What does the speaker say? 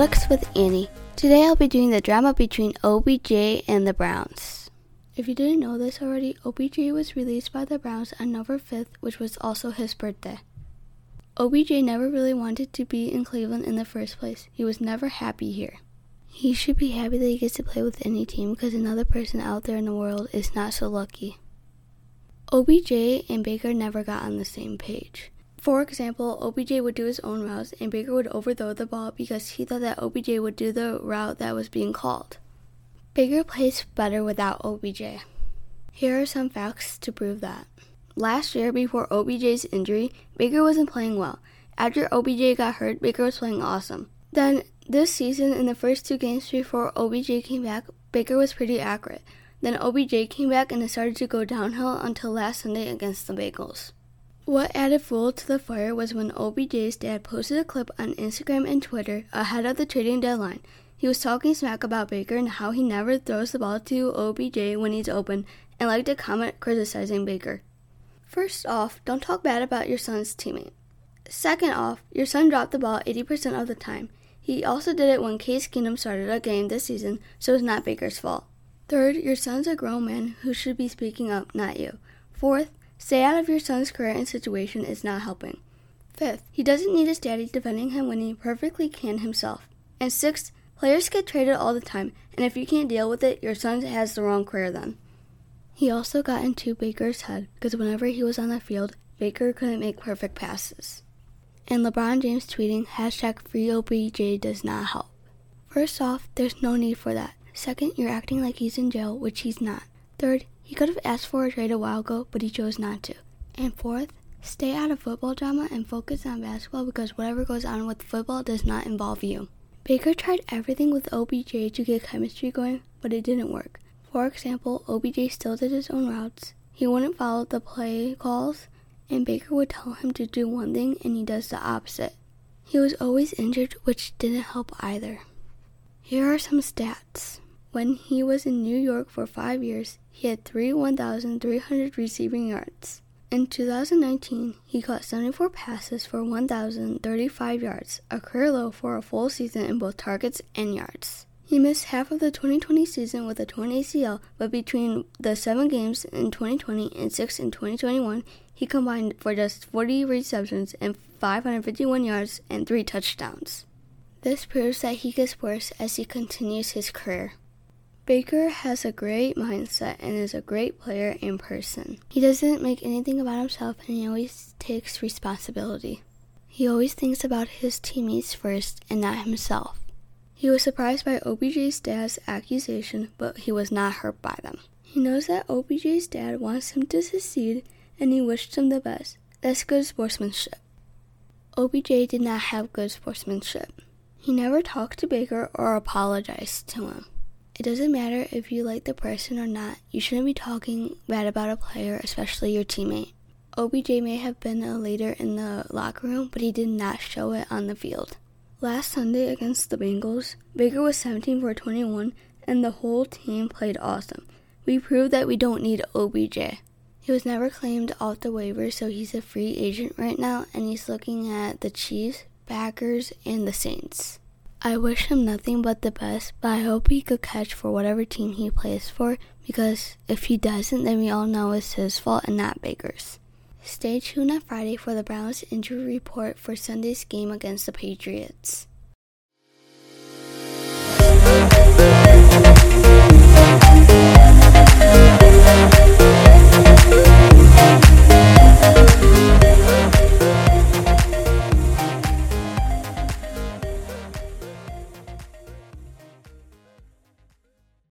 Athletics with Annie. Today I'll be doing the drama between OBJ and the Browns. If you didn't know this already, OBJ was released by the Browns on November 5th, which was also his birthday. OBJ never really wanted to be in Cleveland in the first place. He was never happy here. He should be happy that he gets to play with any team because another person out there in the world is not so lucky. OBJ and Baker never got on the same page. For example, OBJ would do his own routes and Baker would overthrow the ball because he thought that OBJ would do the route that was being called. Baker plays better without OBJ. Here are some facts to prove that. Last year, before OBJ's injury, Baker wasn't playing well. After OBJ got hurt, Baker was playing awesome. Then, this season, in the first two games before OBJ came back, Baker was pretty accurate. Then OBJ came back and it started to go downhill until last Sunday against the Bengals. What added fuel to the fire was when OBJ's dad posted a clip on Instagram and Twitter ahead of the trading deadline. He was talking smack about Baker and how he never throws the ball to OBJ when he's open and liked to comment criticizing Baker. First off, don't talk bad about your son's teammate. Second off, your son dropped the ball 80% of the time. He also did it when Case Keenum started a game this season, so it's not Baker's fault. Third, your son's a grown man who should be speaking up, not you. Fourth, Stay out of your son's career and situation is not helping. Fifth, he doesn't need his daddy defending him when he perfectly can himself. And sixth, players get traded all the time, and if you can't deal with it, your son has the wrong career then. He also got into Baker's head because whenever he was on the field, Baker couldn't make perfect passes. And LeBron James tweeting hashtag FreeOBJ does not help. First off, there's no need for that. Second, you're acting like he's in jail, which he's not. Third, he could have asked for a trade a while ago, but he chose not to. And fourth, stay out of football drama and focus on basketball because whatever goes on with football does not involve you. Baker tried everything with OBJ to get chemistry going, but it didn't work. For example, OBJ still did his own routes. He wouldn't follow the play calls, and Baker would tell him to do one thing and he does the opposite. He was always injured, which didn't help either. Here are some stats. When he was in New York for five years, he had three 1,300 receiving yards. In 2019, he caught 74 passes for 1,035 yards, a career low for a full season in both targets and yards. He missed half of the 2020 season with a torn ACL, but between the seven games in 2020 and six in 2021, he combined for just 40 receptions and 551 yards and three touchdowns. This proves that he gets worse as he continues his career. Baker has a great mindset and is a great player in person. He doesn't make anything about himself and he always takes responsibility. He always thinks about his teammates first and not himself. He was surprised by OBJ's dad's accusation, but he was not hurt by them. He knows that OBJ's dad wants him to succeed and he wished him the best. That's good sportsmanship. OBJ did not have good sportsmanship. He never talked to Baker or apologized to him. It doesn't matter if you like the person or not, you shouldn't be talking bad about a player, especially your teammate. OBJ may have been a leader in the locker room, but he did not show it on the field. Last Sunday against the Bengals, Baker was 17 for 21, and the whole team played awesome. We proved that we don't need OBJ. He was never claimed off the waiver, so he's a free agent right now, and he's looking at the Chiefs, Packers, and the Saints. I wish him nothing but the best, but I hope he could catch for whatever team he plays for because if he doesn't, then we all know it's his fault and not Baker's. Stay tuned on Friday for the Browns injury report for Sunday's game against the Patriots.